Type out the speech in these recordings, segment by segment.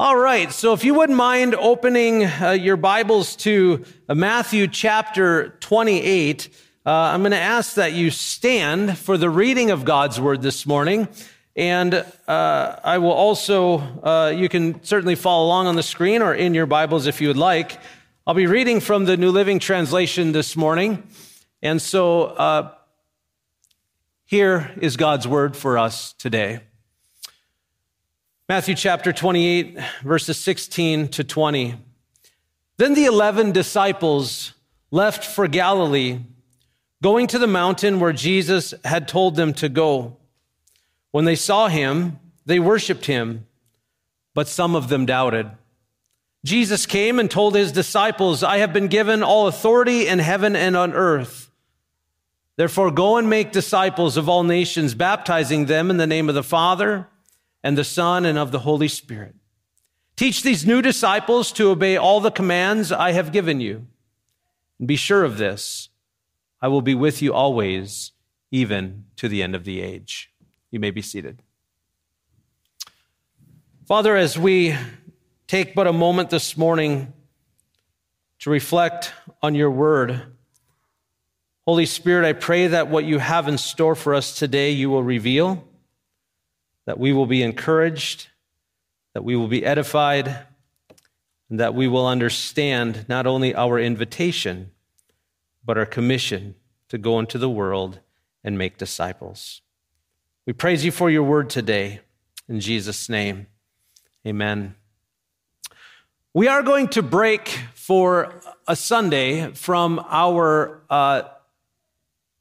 All right, so if you wouldn't mind opening uh, your Bibles to uh, Matthew chapter 28, uh, I'm going to ask that you stand for the reading of God's word this morning. And uh, I will also, uh, you can certainly follow along on the screen or in your Bibles if you would like. I'll be reading from the New Living Translation this morning. And so uh, here is God's word for us today. Matthew chapter 28, verses 16 to 20. Then the 11 disciples left for Galilee, going to the mountain where Jesus had told them to go. When they saw him, they worshiped him, but some of them doubted. Jesus came and told his disciples, I have been given all authority in heaven and on earth. Therefore, go and make disciples of all nations, baptizing them in the name of the Father and the Son and of the Holy Spirit. Teach these new disciples to obey all the commands I have given you. And be sure of this I will be with you always, even to the end of the age. You may be seated. Father, as we take but a moment this morning to reflect on your word, Holy Spirit, I pray that what you have in store for us today you will reveal that we will be encouraged, that we will be edified, and that we will understand not only our invitation, but our commission to go into the world and make disciples. We praise you for your word today. In Jesus' name, amen. We are going to break for a Sunday from our uh,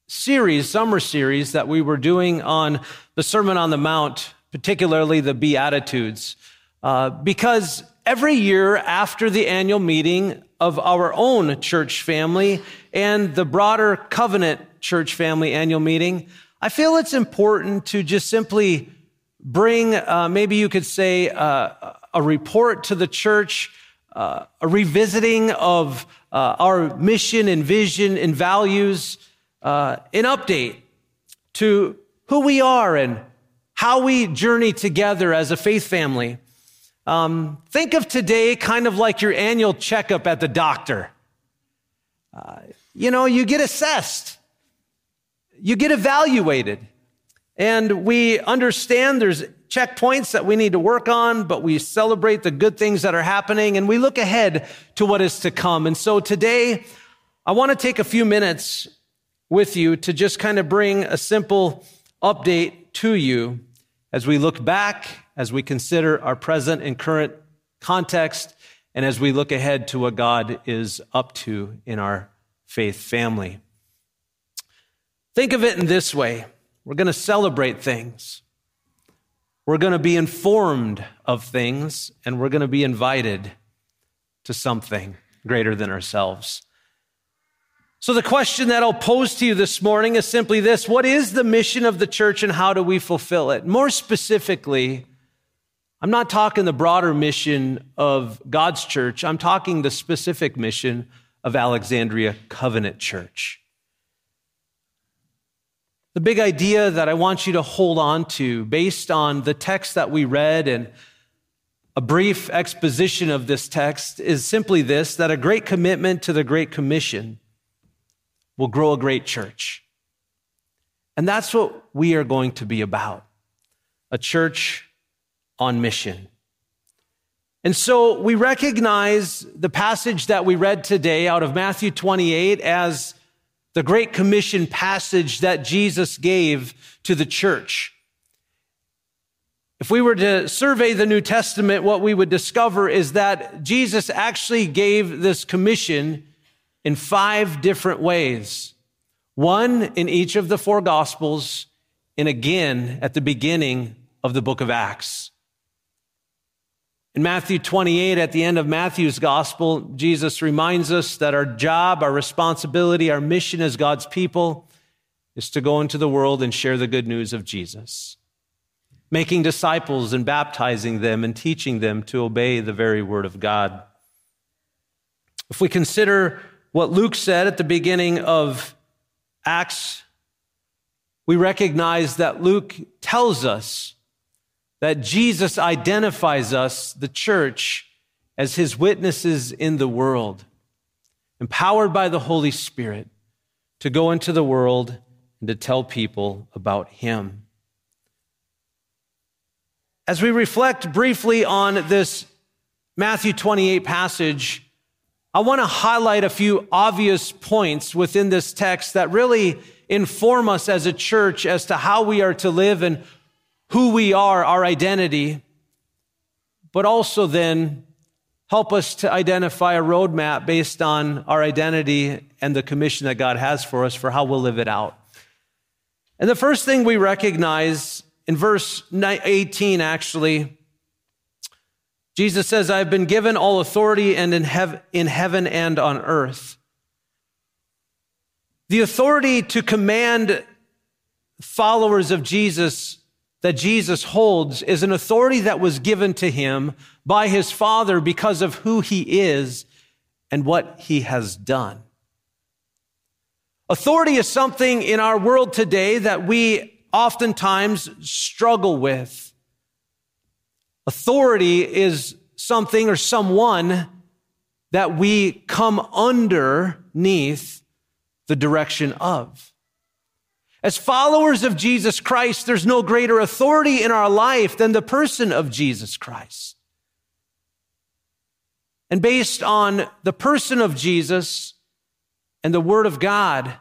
series, summer series that we were doing on the Sermon on the Mount particularly the Beatitudes, uh, because every year after the annual meeting of our own church family and the broader covenant church family annual meeting, I feel it's important to just simply bring, uh, maybe you could say, uh, a report to the church, uh, a revisiting of uh, our mission and vision and values, uh, an update to who we are and how we journey together as a faith family. Um, think of today kind of like your annual checkup at the doctor. Uh, you know, you get assessed, you get evaluated, and we understand there's checkpoints that we need to work on, but we celebrate the good things that are happening and we look ahead to what is to come. And so today, I want to take a few minutes with you to just kind of bring a simple update to you as we look back, as we consider our present and current context, and as we look ahead to what God is up to in our faith family. Think of it in this way we're going to celebrate things, we're going to be informed of things, and we're going to be invited to something greater than ourselves. So, the question that I'll pose to you this morning is simply this What is the mission of the church and how do we fulfill it? More specifically, I'm not talking the broader mission of God's church, I'm talking the specific mission of Alexandria Covenant Church. The big idea that I want you to hold on to, based on the text that we read and a brief exposition of this text, is simply this that a great commitment to the Great Commission will grow a great church. And that's what we are going to be about a church on mission. And so we recognize the passage that we read today out of Matthew 28 as the Great Commission passage that Jesus gave to the church. If we were to survey the New Testament, what we would discover is that Jesus actually gave this commission in five different ways. One in each of the four gospels, and again at the beginning of the book of Acts. In Matthew 28, at the end of Matthew's gospel, Jesus reminds us that our job, our responsibility, our mission as God's people is to go into the world and share the good news of Jesus, making disciples and baptizing them and teaching them to obey the very word of God. If we consider what Luke said at the beginning of Acts, we recognize that Luke tells us that Jesus identifies us, the church, as his witnesses in the world, empowered by the Holy Spirit to go into the world and to tell people about him. As we reflect briefly on this Matthew 28 passage, I want to highlight a few obvious points within this text that really inform us as a church as to how we are to live and who we are, our identity, but also then help us to identify a roadmap based on our identity and the commission that God has for us for how we'll live it out. And the first thing we recognize in verse 18, actually, Jesus says, I've been given all authority and in, hev- in heaven and on earth. The authority to command followers of Jesus that Jesus holds is an authority that was given to him by his Father because of who he is and what he has done. Authority is something in our world today that we oftentimes struggle with. Authority is something or someone that we come underneath the direction of. As followers of Jesus Christ, there's no greater authority in our life than the person of Jesus Christ. And based on the person of Jesus and the Word of God,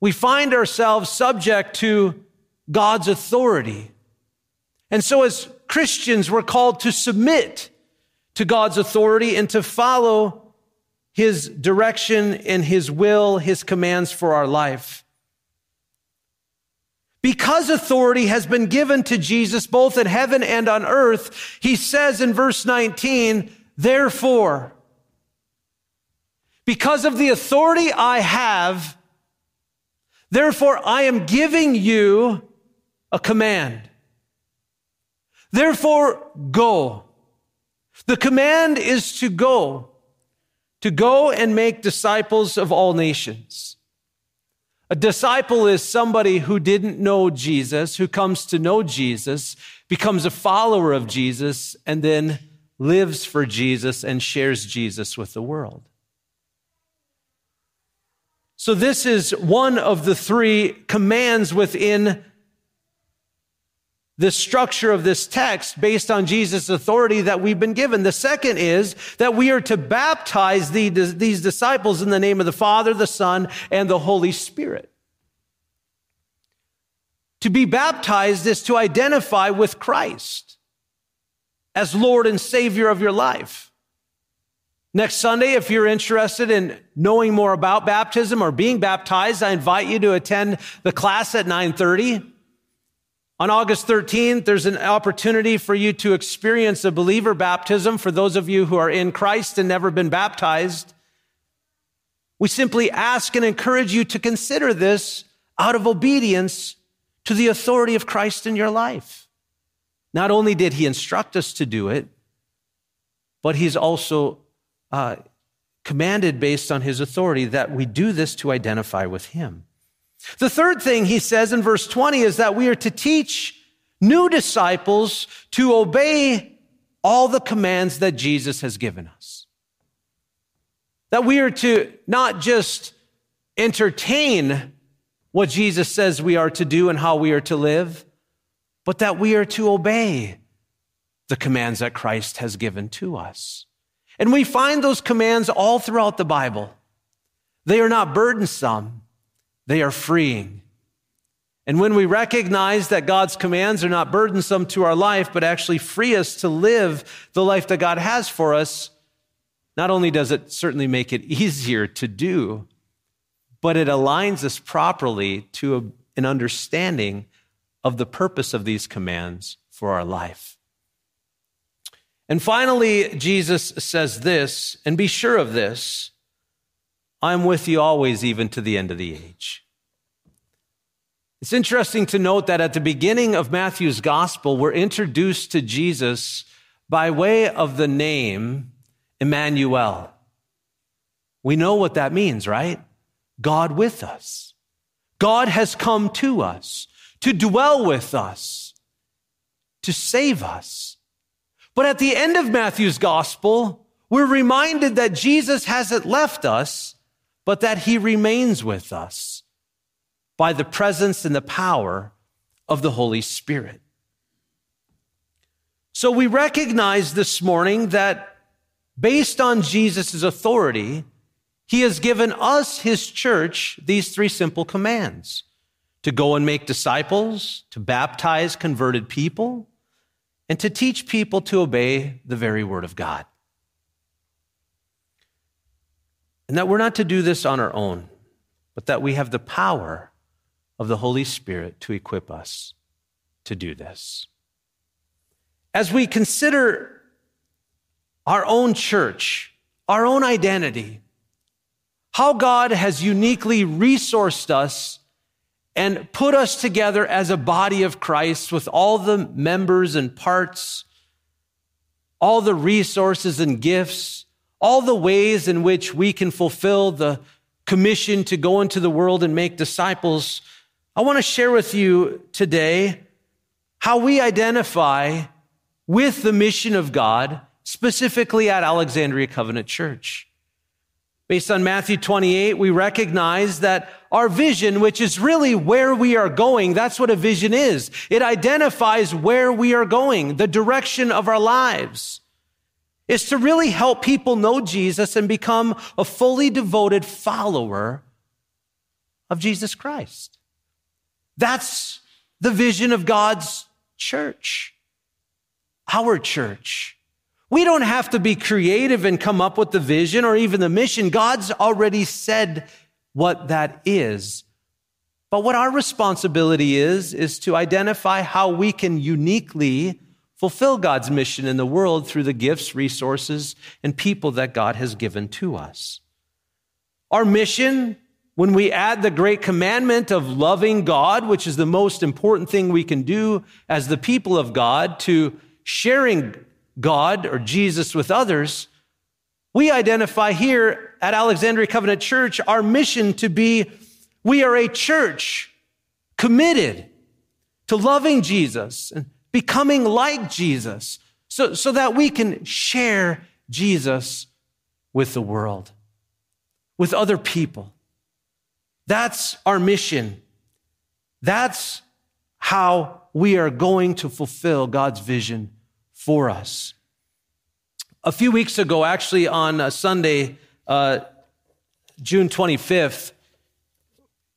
we find ourselves subject to God's authority. And so, as Christians, we're called to submit to God's authority and to follow His direction and His will, His commands for our life. Because authority has been given to Jesus both in heaven and on earth, he says in verse 19, therefore, because of the authority I have, therefore I am giving you a command. Therefore, go. The command is to go, to go and make disciples of all nations. A disciple is somebody who didn't know Jesus, who comes to know Jesus, becomes a follower of Jesus, and then lives for Jesus and shares Jesus with the world. So, this is one of the three commands within the structure of this text based on Jesus' authority that we've been given. The second is that we are to baptize the, these disciples in the name of the Father, the Son, and the Holy Spirit. To be baptized is to identify with Christ as Lord and Savior of your life. Next Sunday, if you're interested in knowing more about baptism or being baptized, I invite you to attend the class at 930. On August 13th, there's an opportunity for you to experience a believer baptism for those of you who are in Christ and never been baptized. We simply ask and encourage you to consider this out of obedience to the authority of Christ in your life. Not only did he instruct us to do it, but he's also uh, commanded based on his authority that we do this to identify with him. The third thing he says in verse 20 is that we are to teach new disciples to obey all the commands that Jesus has given us. That we are to not just entertain what Jesus says we are to do and how we are to live, but that we are to obey the commands that Christ has given to us. And we find those commands all throughout the Bible. They are not burdensome. They are freeing. And when we recognize that God's commands are not burdensome to our life, but actually free us to live the life that God has for us, not only does it certainly make it easier to do, but it aligns us properly to a, an understanding of the purpose of these commands for our life. And finally, Jesus says this, and be sure of this I'm with you always, even to the end of the age. It's interesting to note that at the beginning of Matthew's gospel, we're introduced to Jesus by way of the name Emmanuel. We know what that means, right? God with us. God has come to us to dwell with us, to save us. But at the end of Matthew's gospel, we're reminded that Jesus hasn't left us, but that he remains with us by the presence and the power of the Holy Spirit. So we recognize this morning that based on Jesus' authority, he has given us, his church, these three simple commands to go and make disciples, to baptize converted people, and to teach people to obey the very word of God. And that we're not to do this on our own, but that we have the power of the Holy Spirit to equip us to do this. As we consider our own church, our own identity, how God has uniquely resourced us and put us together as a body of Christ with all the members and parts, all the resources and gifts, all the ways in which we can fulfill the commission to go into the world and make disciples. I want to share with you today how we identify with the mission of God, specifically at Alexandria Covenant Church. Based on Matthew 28, we recognize that our vision, which is really where we are going, that's what a vision is. It identifies where we are going, the direction of our lives, is to really help people know Jesus and become a fully devoted follower of Jesus Christ. That's the vision of God's church, our church. We don't have to be creative and come up with the vision or even the mission. God's already said what that is. But what our responsibility is, is to identify how we can uniquely fulfill God's mission in the world through the gifts, resources, and people that God has given to us. Our mission, when we add the great commandment of loving God, which is the most important thing we can do as the people of God, to sharing God or Jesus with others, we identify here at Alexandria Covenant Church our mission to be we are a church committed to loving Jesus and becoming like Jesus so, so that we can share Jesus with the world, with other people. That's our mission. That's how we are going to fulfill God's vision for us. A few weeks ago, actually on Sunday, uh, June 25th,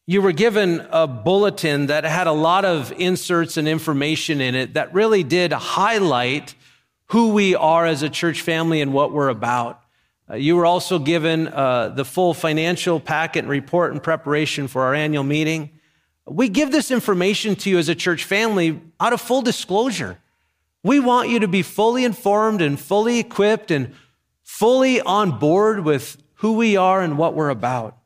you were given a bulletin that had a lot of inserts and information in it that really did highlight who we are as a church family and what we're about. Uh, you were also given uh, the full financial packet and report in preparation for our annual meeting. We give this information to you as a church family out of full disclosure. We want you to be fully informed and fully equipped and fully on board with who we are and what we're about.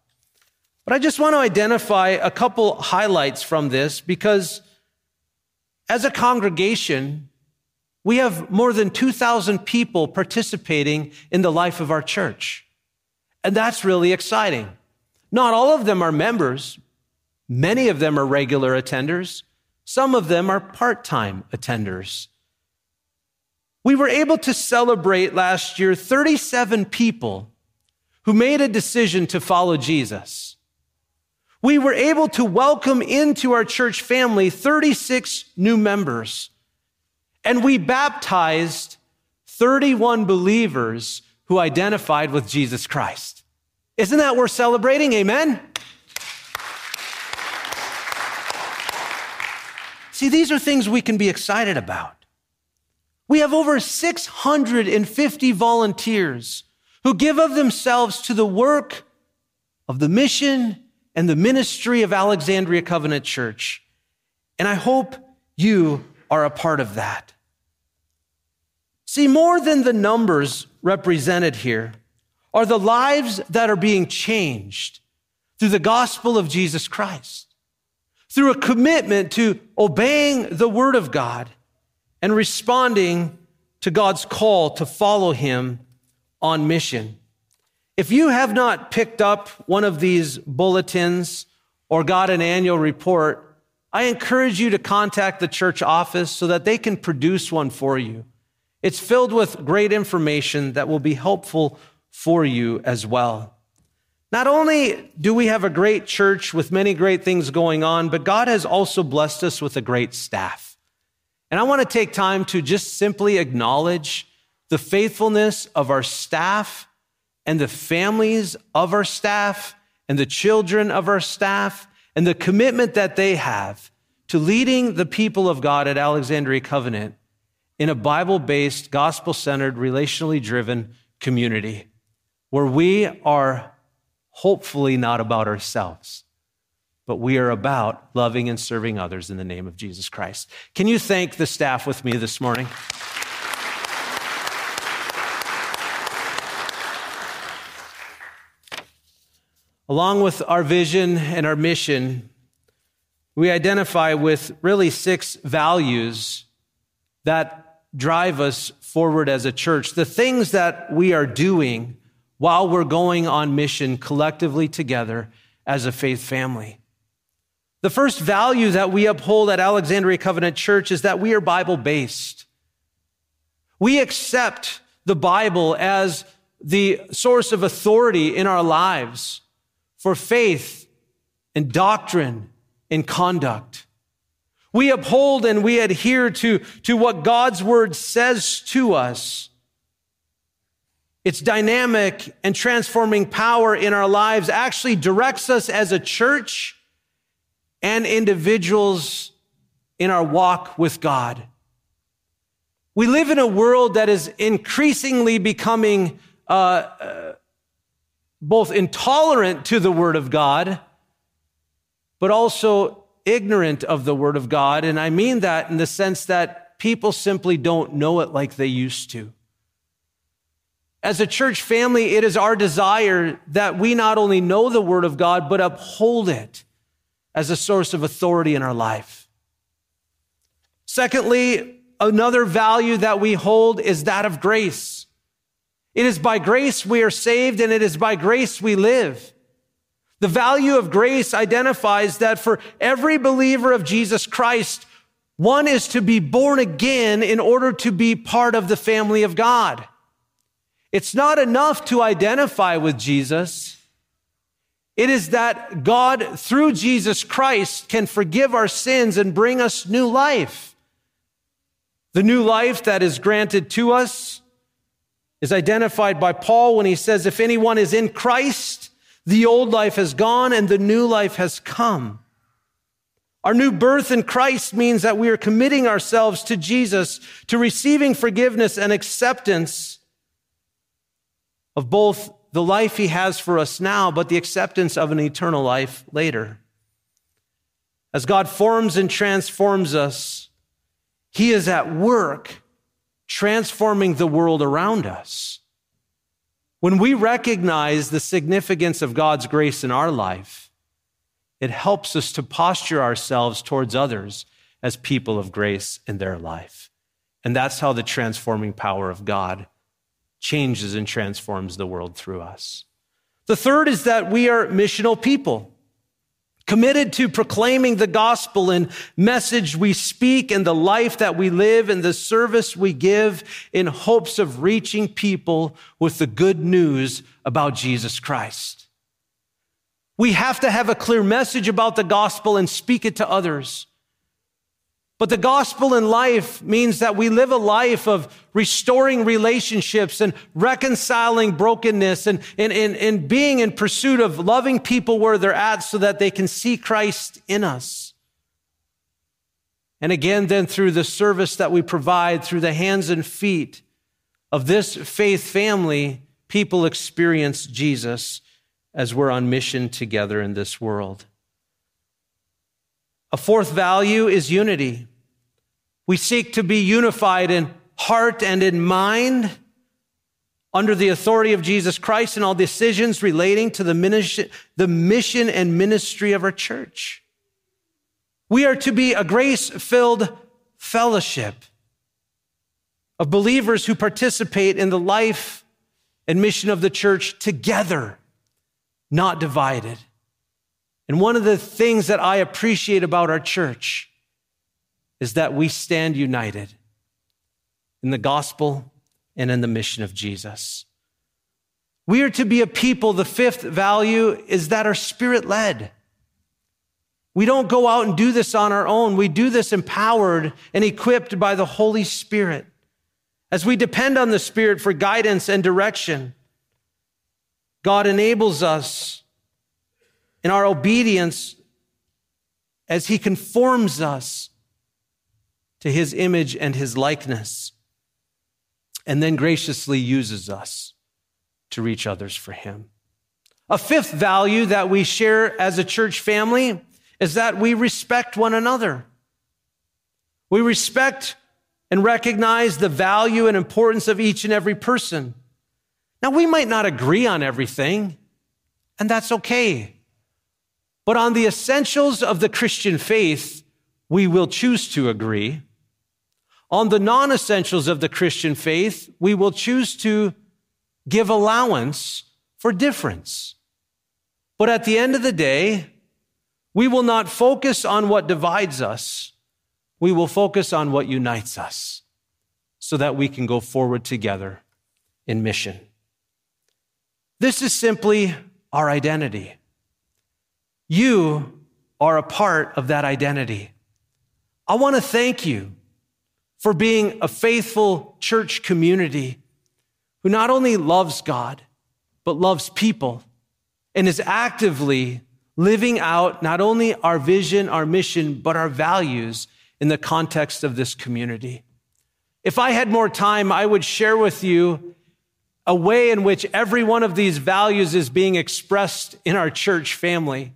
But I just want to identify a couple highlights from this because as a congregation, we have more than 2,000 people participating in the life of our church. And that's really exciting. Not all of them are members. Many of them are regular attenders. Some of them are part time attenders. We were able to celebrate last year 37 people who made a decision to follow Jesus. We were able to welcome into our church family 36 new members, and we baptized 31 believers who identified with Jesus Christ. Isn't that worth celebrating? Amen? See, these are things we can be excited about. We have over 650 volunteers who give of themselves to the work of the mission and the ministry of Alexandria Covenant Church. And I hope you are a part of that. See, more than the numbers represented here are the lives that are being changed through the gospel of Jesus Christ, through a commitment to obeying the word of God and responding to God's call to follow him on mission. If you have not picked up one of these bulletins or got an annual report, I encourage you to contact the church office so that they can produce one for you. It's filled with great information that will be helpful for you as well. Not only do we have a great church with many great things going on, but God has also blessed us with a great staff. And I want to take time to just simply acknowledge the faithfulness of our staff and the families of our staff and the children of our staff and the commitment that they have to leading the people of God at Alexandria Covenant in a Bible based, gospel centered, relationally driven community where we are hopefully not about ourselves, but we are about loving and serving others in the name of Jesus Christ. Can you thank the staff with me this morning? Along with our vision and our mission, we identify with really six values that drive us forward as a church. The things that we are doing while we're going on mission collectively together as a faith family. The first value that we uphold at Alexandria Covenant Church is that we are Bible based. We accept the Bible as the source of authority in our lives for faith and doctrine and conduct. We uphold and we adhere to, to what God's word says to us. Its dynamic and transforming power in our lives actually directs us as a church and individuals in our walk with God. We live in a world that is increasingly becoming uh, uh, both intolerant to the Word of God, but also ignorant of the Word of God. And I mean that in the sense that people simply don't know it like they used to. As a church family, it is our desire that we not only know the Word of God, but uphold it as a source of authority in our life. Secondly, another value that we hold is that of grace. It is by grace we are saved and it is by grace we live. The value of grace identifies that for every believer of Jesus Christ, one is to be born again in order to be part of the family of God. It's not enough to identify with Jesus. It is that God, through Jesus Christ, can forgive our sins and bring us new life. The new life that is granted to us is identified by Paul when he says, If anyone is in Christ, the old life has gone and the new life has come. Our new birth in Christ means that we are committing ourselves to Jesus, to receiving forgiveness and acceptance of both the life he has for us now, but the acceptance of an eternal life later. As God forms and transforms us, he is at work transforming the world around us. When we recognize the significance of God's grace in our life, it helps us to posture ourselves towards others as people of grace in their life. And that's how the transforming power of God changes and transforms the world through us. The third is that we are missional people committed to proclaiming the gospel and message we speak and the life that we live and the service we give in hopes of reaching people with the good news about Jesus Christ. We have to have a clear message about the gospel and speak it to others. But the gospel in life means that we live a life of restoring relationships and reconciling brokenness and, and, and, and being in pursuit of loving people where they're at so that they can see Christ in us. And again, then through the service that we provide through the hands and feet of this faith family, people experience Jesus as we're on mission together in this world. A fourth value is unity. We seek to be unified in heart and in mind under the authority of Jesus Christ in all decisions relating to the mission, the mission and ministry of our church. We are to be a grace filled fellowship of believers who participate in the life and mission of the church together, not divided. And one of the things that I appreciate about our church is that we stand united in the gospel and in the mission of Jesus. We are to be a people. The fifth value is that are spirit led. We don't go out and do this on our own. We do this empowered and equipped by the Holy Spirit. As we depend on the Spirit for guidance and direction, God enables us in our obedience as He conforms us to His image and His likeness, and then graciously uses us to reach others for Him. A fifth value that we share as a church family is that we respect one another. We respect and recognize the value and importance of each and every person. Now, we might not agree on everything, and that's okay. But on the essentials of the Christian faith, we will choose to agree. On the non essentials of the Christian faith, we will choose to give allowance for difference. But at the end of the day, we will not focus on what divides us. We will focus on what unites us so that we can go forward together in mission. This is simply our identity. You are a part of that identity. I want to thank you for being a faithful church community who not only loves God, but loves people and is actively living out not only our vision, our mission, but our values in the context of this community. If I had more time, I would share with you a way in which every one of these values is being expressed in our church family.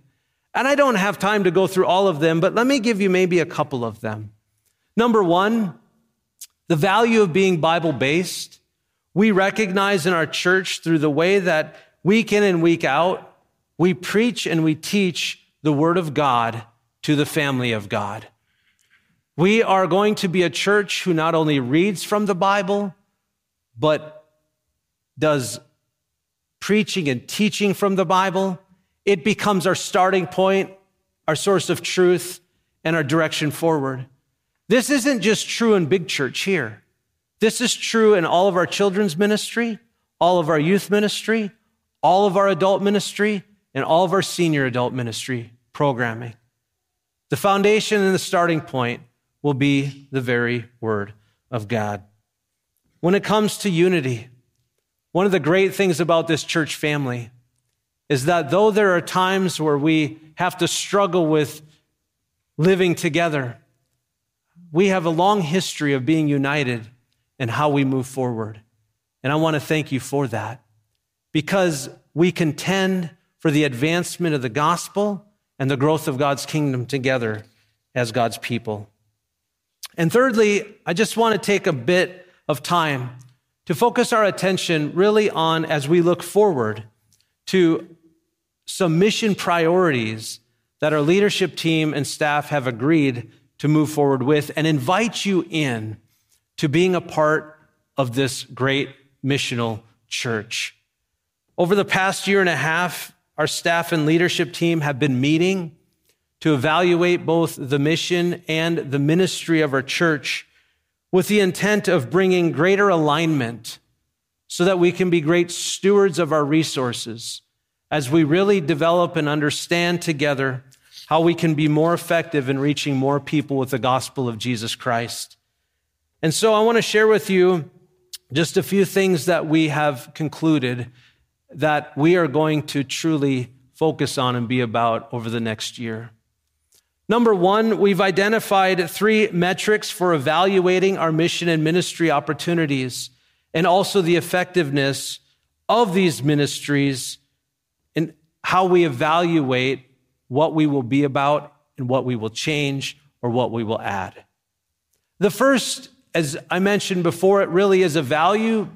And I don't have time to go through all of them, but let me give you maybe a couple of them. Number one, the value of being Bible based. We recognize in our church through the way that week in and week out, we preach and we teach the Word of God to the family of God. We are going to be a church who not only reads from the Bible, but does preaching and teaching from the Bible. It becomes our starting point, our source of truth, and our direction forward. This isn't just true in big church here. This is true in all of our children's ministry, all of our youth ministry, all of our adult ministry, and all of our senior adult ministry programming. The foundation and the starting point will be the very Word of God. When it comes to unity, one of the great things about this church family is that though there are times where we have to struggle with living together, we have a long history of being united in how we move forward. And I want to thank you for that because we contend for the advancement of the gospel and the growth of God's kingdom together as God's people. And thirdly, I just want to take a bit of time to focus our attention really on as we look forward to some mission priorities that our leadership team and staff have agreed to move forward with and invite you in to being a part of this great missional church. Over the past year and a half, our staff and leadership team have been meeting to evaluate both the mission and the ministry of our church with the intent of bringing greater alignment so that we can be great stewards of our resources as we really develop and understand together how we can be more effective in reaching more people with the gospel of Jesus Christ. And so I want to share with you just a few things that we have concluded that we are going to truly focus on and be about over the next year. Number one, we've identified three metrics for evaluating our mission and ministry opportunities and also the effectiveness of these ministries and how we evaluate what we will be about and what we will change or what we will add. The first, as I mentioned before, it really is a value,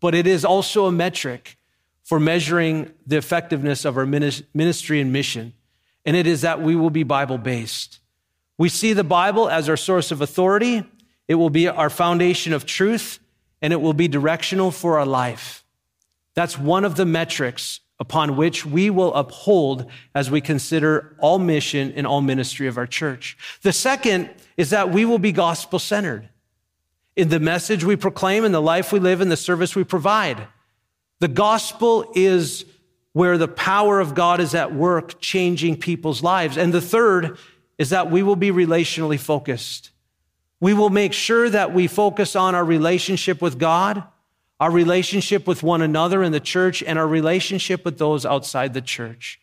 but it is also a metric for measuring the effectiveness of our ministry and mission, and it is that we will be Bible based. We see the Bible as our source of authority, it will be our foundation of truth, and it will be directional for our life. That's one of the metrics upon which we will uphold as we consider all mission and all ministry of our church. The second is that we will be gospel centered in the message we proclaim, in the life we live, in the service we provide. The gospel is where the power of God is at work changing people's lives. And the third is that we will be relationally focused. We will make sure that we focus on our relationship with God our relationship with one another in the church, and our relationship with those outside the church.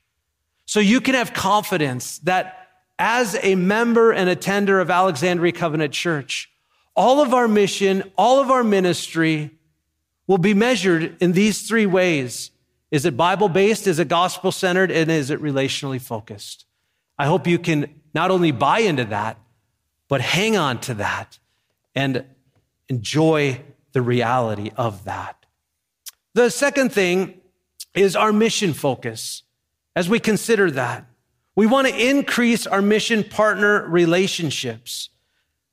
So you can have confidence that as a member and attender of Alexandria Covenant Church, all of our mission, all of our ministry will be measured in these three ways. Is it Bible based? Is it gospel centered? And is it relationally focused? I hope you can not only buy into that, but hang on to that and enjoy the reality of that. The second thing is our mission focus. As we consider that, we want to increase our mission partner relationships.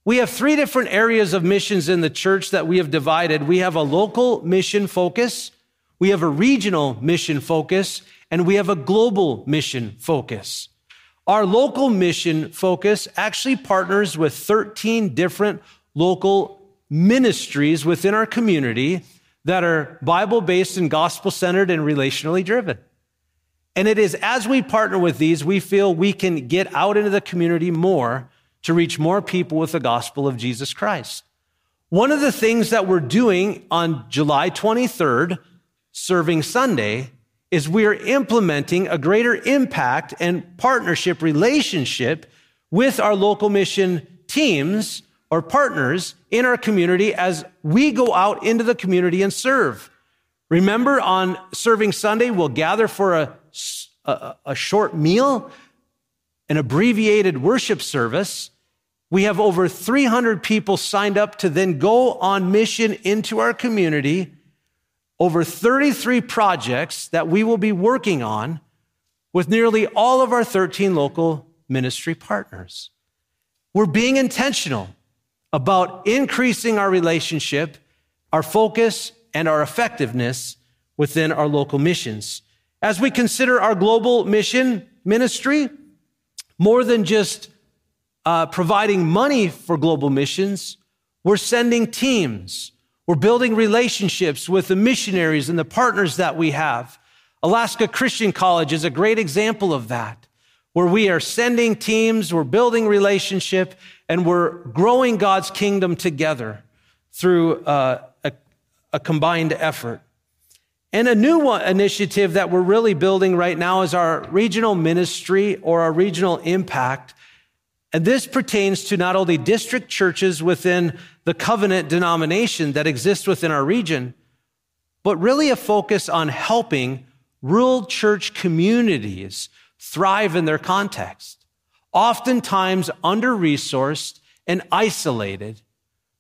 We have three different areas of missions in the church that we have divided. We have a local mission focus, we have a regional mission focus, and we have a global mission focus. Our local mission focus actually partners with 13 different local ministries within our community that are Bible based and gospel centered and relationally driven. And it is as we partner with these, we feel we can get out into the community more to reach more people with the gospel of Jesus Christ. One of the things that we're doing on July 23rd, Serving Sunday, is we are implementing a greater impact and partnership relationship with our local mission teams or partners in our community as we go out into the community and serve. Remember, on Serving Sunday, we'll gather for a, a, a short meal, an abbreviated worship service. We have over 300 people signed up to then go on mission into our community. Over 33 projects that we will be working on with nearly all of our 13 local ministry partners. We're being intentional about increasing our relationship, our focus, and our effectiveness within our local missions. As we consider our global mission ministry, more than just uh, providing money for global missions, we're sending teams. We're building relationships with the missionaries and the partners that we have. Alaska Christian College is a great example of that, where we are sending teams, we're building relationship, and we're growing God's kingdom together through uh, a, a, combined effort. And a new one, initiative that we're really building right now is our regional ministry or our regional impact. And this pertains to not only district churches within the covenant denomination that exists within our region, but really a focus on helping rural church communities thrive in their context oftentimes under resourced and isolated,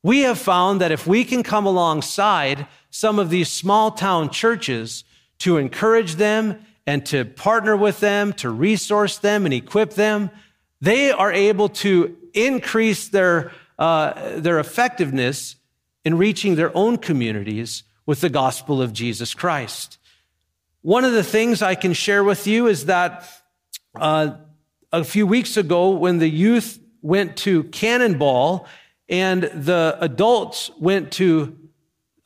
we have found that if we can come alongside some of these small town churches to encourage them and to partner with them, to resource them and equip them, they are able to increase their, uh, their effectiveness in reaching their own communities with the gospel of Jesus Christ. One of the things I can share with you is that uh, a few weeks ago when the youth went to Cannonball and the adults went to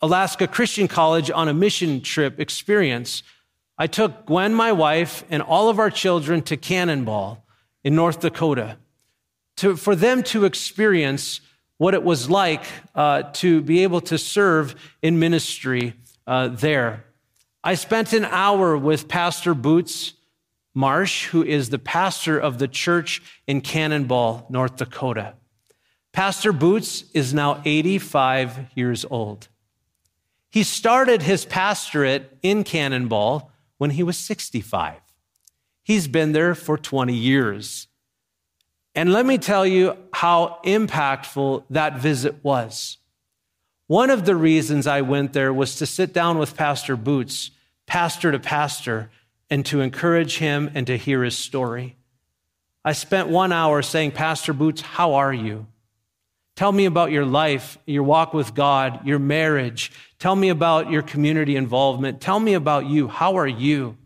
Alaska Christian College on a mission trip experience. I took Gwen, my wife, and all of our children to Cannonball in North Dakota to, for them to experience what it was like uh, to be able to serve in ministry uh, there. I spent an hour with Pastor Boots Marsh, who is the pastor of the church in Cannonball, North Dakota. Pastor Boots is now 85 years old. He started his pastorate in Cannonball when he was 65. He's been there for 20 years. And let me tell you how impactful that visit was. One of the reasons I went there was to sit down with Pastor Boots, pastor to pastor, and to encourage him and to hear his story. I spent one hour saying, Pastor Boots, how are you? Tell me about your life, your walk with God, your marriage. Tell me about your community involvement. Tell me about you. How are you?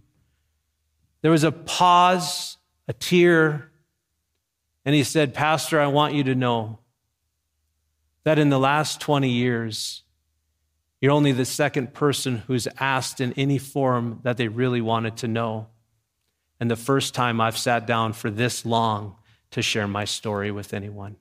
There was a pause, a tear, and he said, Pastor, I want you to know that in the last 20 years, you're only the second person who's asked in any form that they really wanted to know. And the first time I've sat down for this long to share my story with anyone.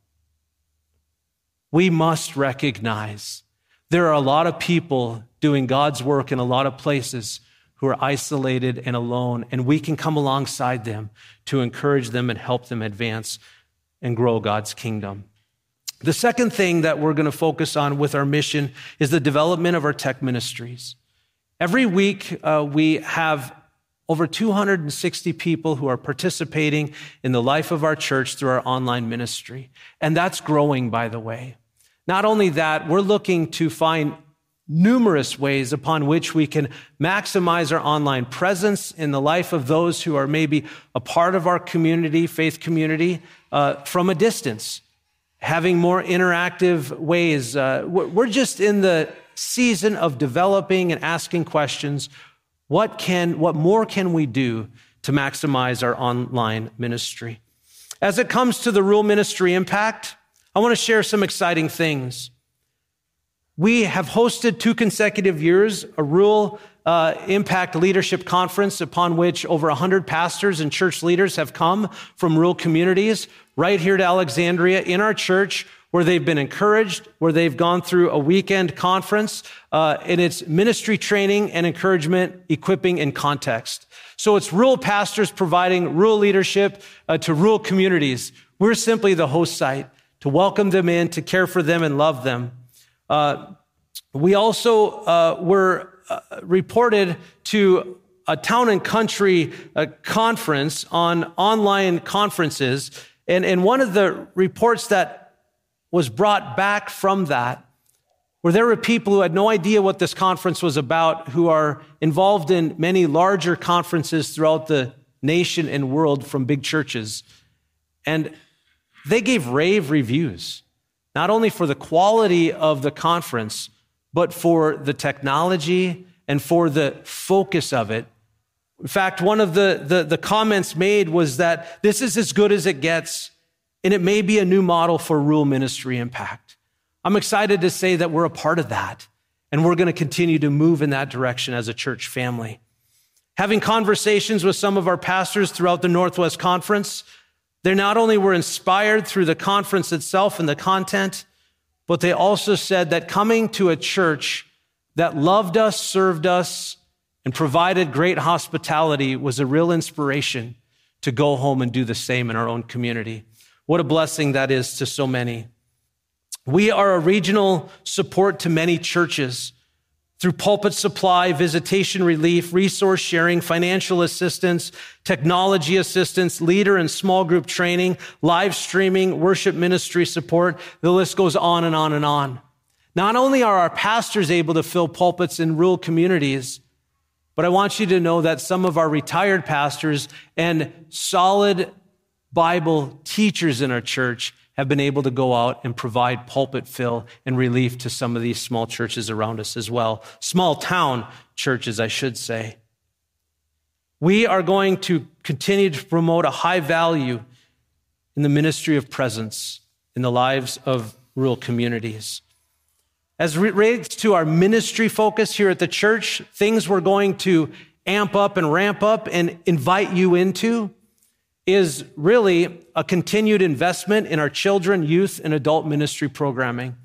We must recognize there are a lot of people doing God's work in a lot of places who are isolated and alone, and we can come alongside them to encourage them and help them advance and grow God's kingdom. The second thing that we're going to focus on with our mission is the development of our tech ministries. Every week, uh, we have over 260 people who are participating in the life of our church through our online ministry. And that's growing, by the way. Not only that, we're looking to find numerous ways upon which we can maximize our online presence in the life of those who are maybe a part of our community, faith community, uh, from a distance, having more interactive ways. Uh, we're just in the season of developing and asking questions. What can, what more can we do to maximize our online ministry? As it comes to the rural ministry impact, I want to share some exciting things. We have hosted two consecutive years a rural uh, impact leadership conference upon which over 100 pastors and church leaders have come from rural communities right here to Alexandria in our church where they've been encouraged, where they've gone through a weekend conference, uh, and it's ministry training and encouragement, equipping, and context. So it's rural pastors providing rural leadership uh, to rural communities. We're simply the host site to welcome them in, to care for them and love them. Uh, we also uh, were uh, reported to a town and country uh, conference on online conferences. And, and one of the reports that was brought back from that where there were people who had no idea what this conference was about, who are involved in many larger conferences throughout the nation and world from big churches. And they gave rave reviews not only for the quality of the conference, but for the technology and for the focus of it. In fact, one of the, the, the, comments made was that this is as good as it gets, and it may be a new model for rural ministry impact. I'm excited to say that we're a part of that, and we're going to continue to move in that direction as a church family. Having conversations with some of our pastors throughout the Northwest Conference, they not only were inspired through the conference itself and the content, but they also said that coming to a church that loved us, served us, and provided great hospitality was a real inspiration to go home and do the same in our own community. What a blessing that is to so many. We are a regional support to many churches through pulpit supply, visitation relief, resource sharing, financial assistance, technology assistance, leader and small group training, live streaming, worship ministry support. The list goes on and on and on. Not only are our pastors able to fill pulpits in rural communities, but I want you to know that some of our retired pastors and solid Bible teachers in our church have been able to go out and provide pulpit fill and relief to some of these small churches around us as well. Small town churches, I should say. We are going to continue to promote a high value in the ministry of presence in the lives of rural communities. As relates to our ministry focus here at the church, things we're going to amp up and ramp up and invite you into is really a continued investment in our children, youth, and adult ministry programming.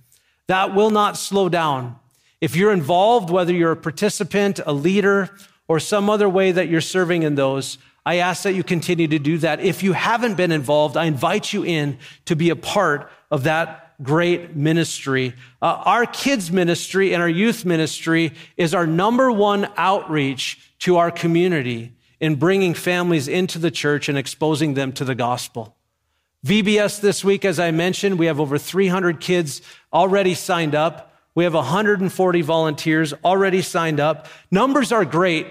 That will not slow down. If you're involved, whether you're a participant, a leader, or some other way that you're serving in those, I ask that you continue to do that. If you haven't been involved, I invite you in to be a part of that great ministry. Uh, our kids ministry and our youth ministry is our number one outreach to our community in bringing families into the church and exposing them to the gospel. VBS this week, as I mentioned, we have over 300 kids already signed up. We have 140 volunteers already signed up. Numbers are great,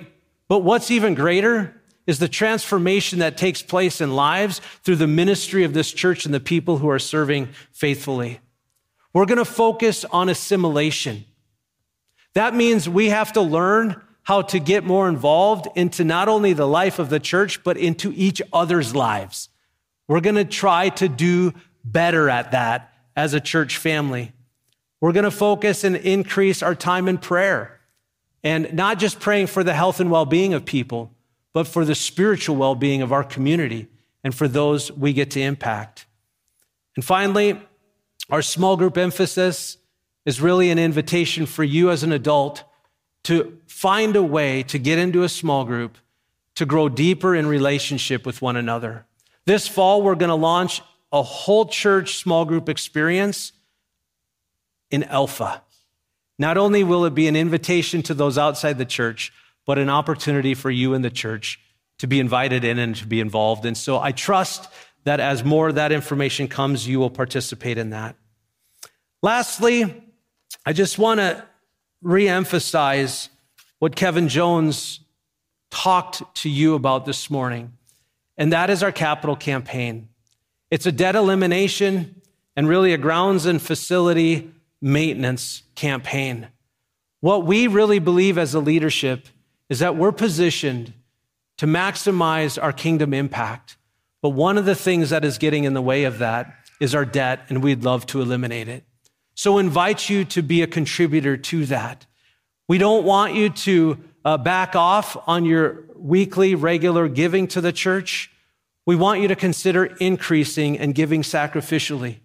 but what's even greater is the transformation that takes place in lives through the ministry of this church and the people who are serving faithfully. We're going to focus on assimilation. That means we have to learn how to get more involved into not only the life of the church, but into each other's lives. We're going to try to do better at that as a church family. We're going to focus and increase our time in prayer and not just praying for the health and well being of people, but for the spiritual well being of our community and for those we get to impact. And finally, our small group emphasis is really an invitation for you as an adult to find a way to get into a small group to grow deeper in relationship with one another. This fall, we're going to launch a whole church small group experience in Alpha. Not only will it be an invitation to those outside the church, but an opportunity for you in the church to be invited in and to be involved. And so I trust that as more of that information comes, you will participate in that. Lastly, I just want to reemphasize what Kevin Jones talked to you about this morning, and that is our capital campaign. It's a debt elimination and really a grounds and facility maintenance campaign. What we really believe as a leadership is that we're positioned to maximize our kingdom impact. But one of the things that is getting in the way of that is our debt, and we'd love to eliminate it. So invite you to be a contributor to that. We don't want you to uh, back off on your weekly, regular giving to the church. We want you to consider increasing and giving sacrificially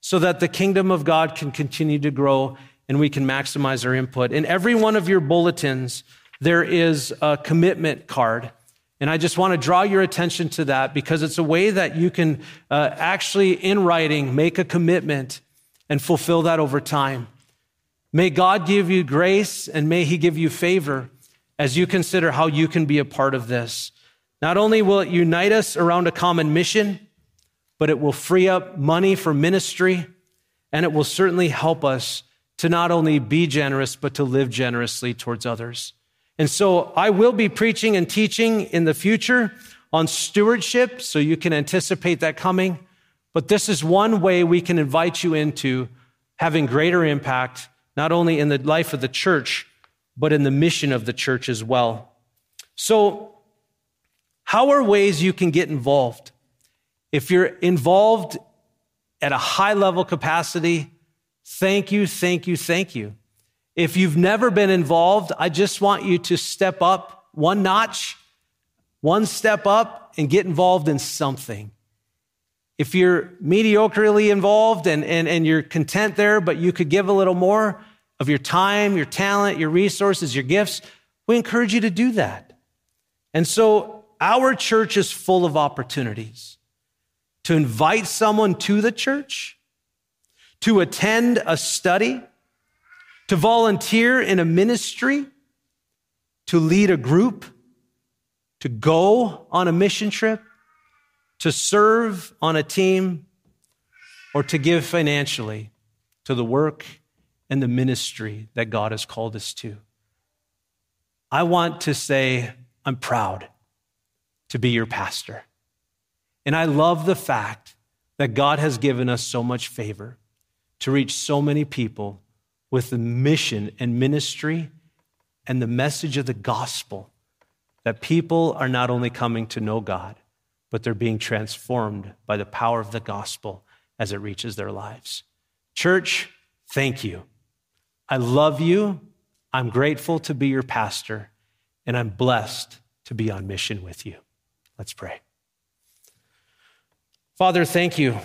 so that the kingdom of God can continue to grow and we can maximize our input. In every one of your bulletins, there is a commitment card. And I just want to draw your attention to that because it's a way that you can uh, actually, in writing, make a commitment and fulfill that over time. May God give you grace and may He give you favor as you consider how you can be a part of this. Not only will it unite us around a common mission, but it will free up money for ministry and it will certainly help us to not only be generous, but to live generously towards others. And so I will be preaching and teaching in the future on stewardship, so you can anticipate that coming. But this is one way we can invite you into having greater impact, not only in the life of the church, but in the mission of the church as well. So, how are ways you can get involved? If you're involved at a high level capacity, thank you, thank you, thank you. If you've never been involved, I just want you to step up one notch, one step up, and get involved in something. If you're mediocrely involved and, and, and you're content there, but you could give a little more of your time, your talent, your resources, your gifts, we encourage you to do that. And so our church is full of opportunities to invite someone to the church, to attend a study, to volunteer in a ministry, to lead a group, to go on a mission trip, to serve on a team, or to give financially to the work and the ministry that God has called us to. I want to say, I'm proud to be your pastor. And I love the fact that God has given us so much favor to reach so many people with the mission and ministry and the message of the gospel that people are not only coming to know God, but they're being transformed by the power of the gospel as it reaches their lives. Church, thank you. I love you. I'm grateful to be your pastor, and I'm blessed to be on mission with you. Let's pray. Father, thank you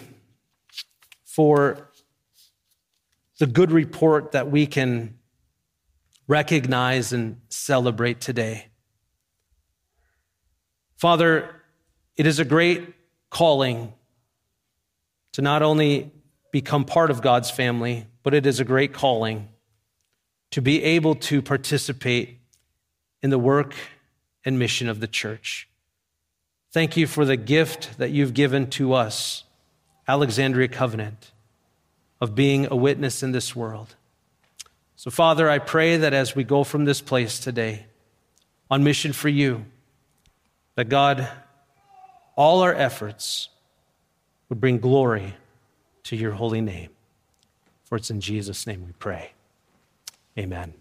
for the good report that we can recognize and celebrate today. Father, it is a great calling to not only become part of God's family, but it is a great calling to be able to participate in the work and mission of the church. Thank you for the gift that you've given to us, Alexandria Covenant of being a witness in this world. So, Father, I pray that as we go from this place today on mission for you, that God, all our efforts would bring glory to your holy name. For it's in Jesus' name we pray. Amen.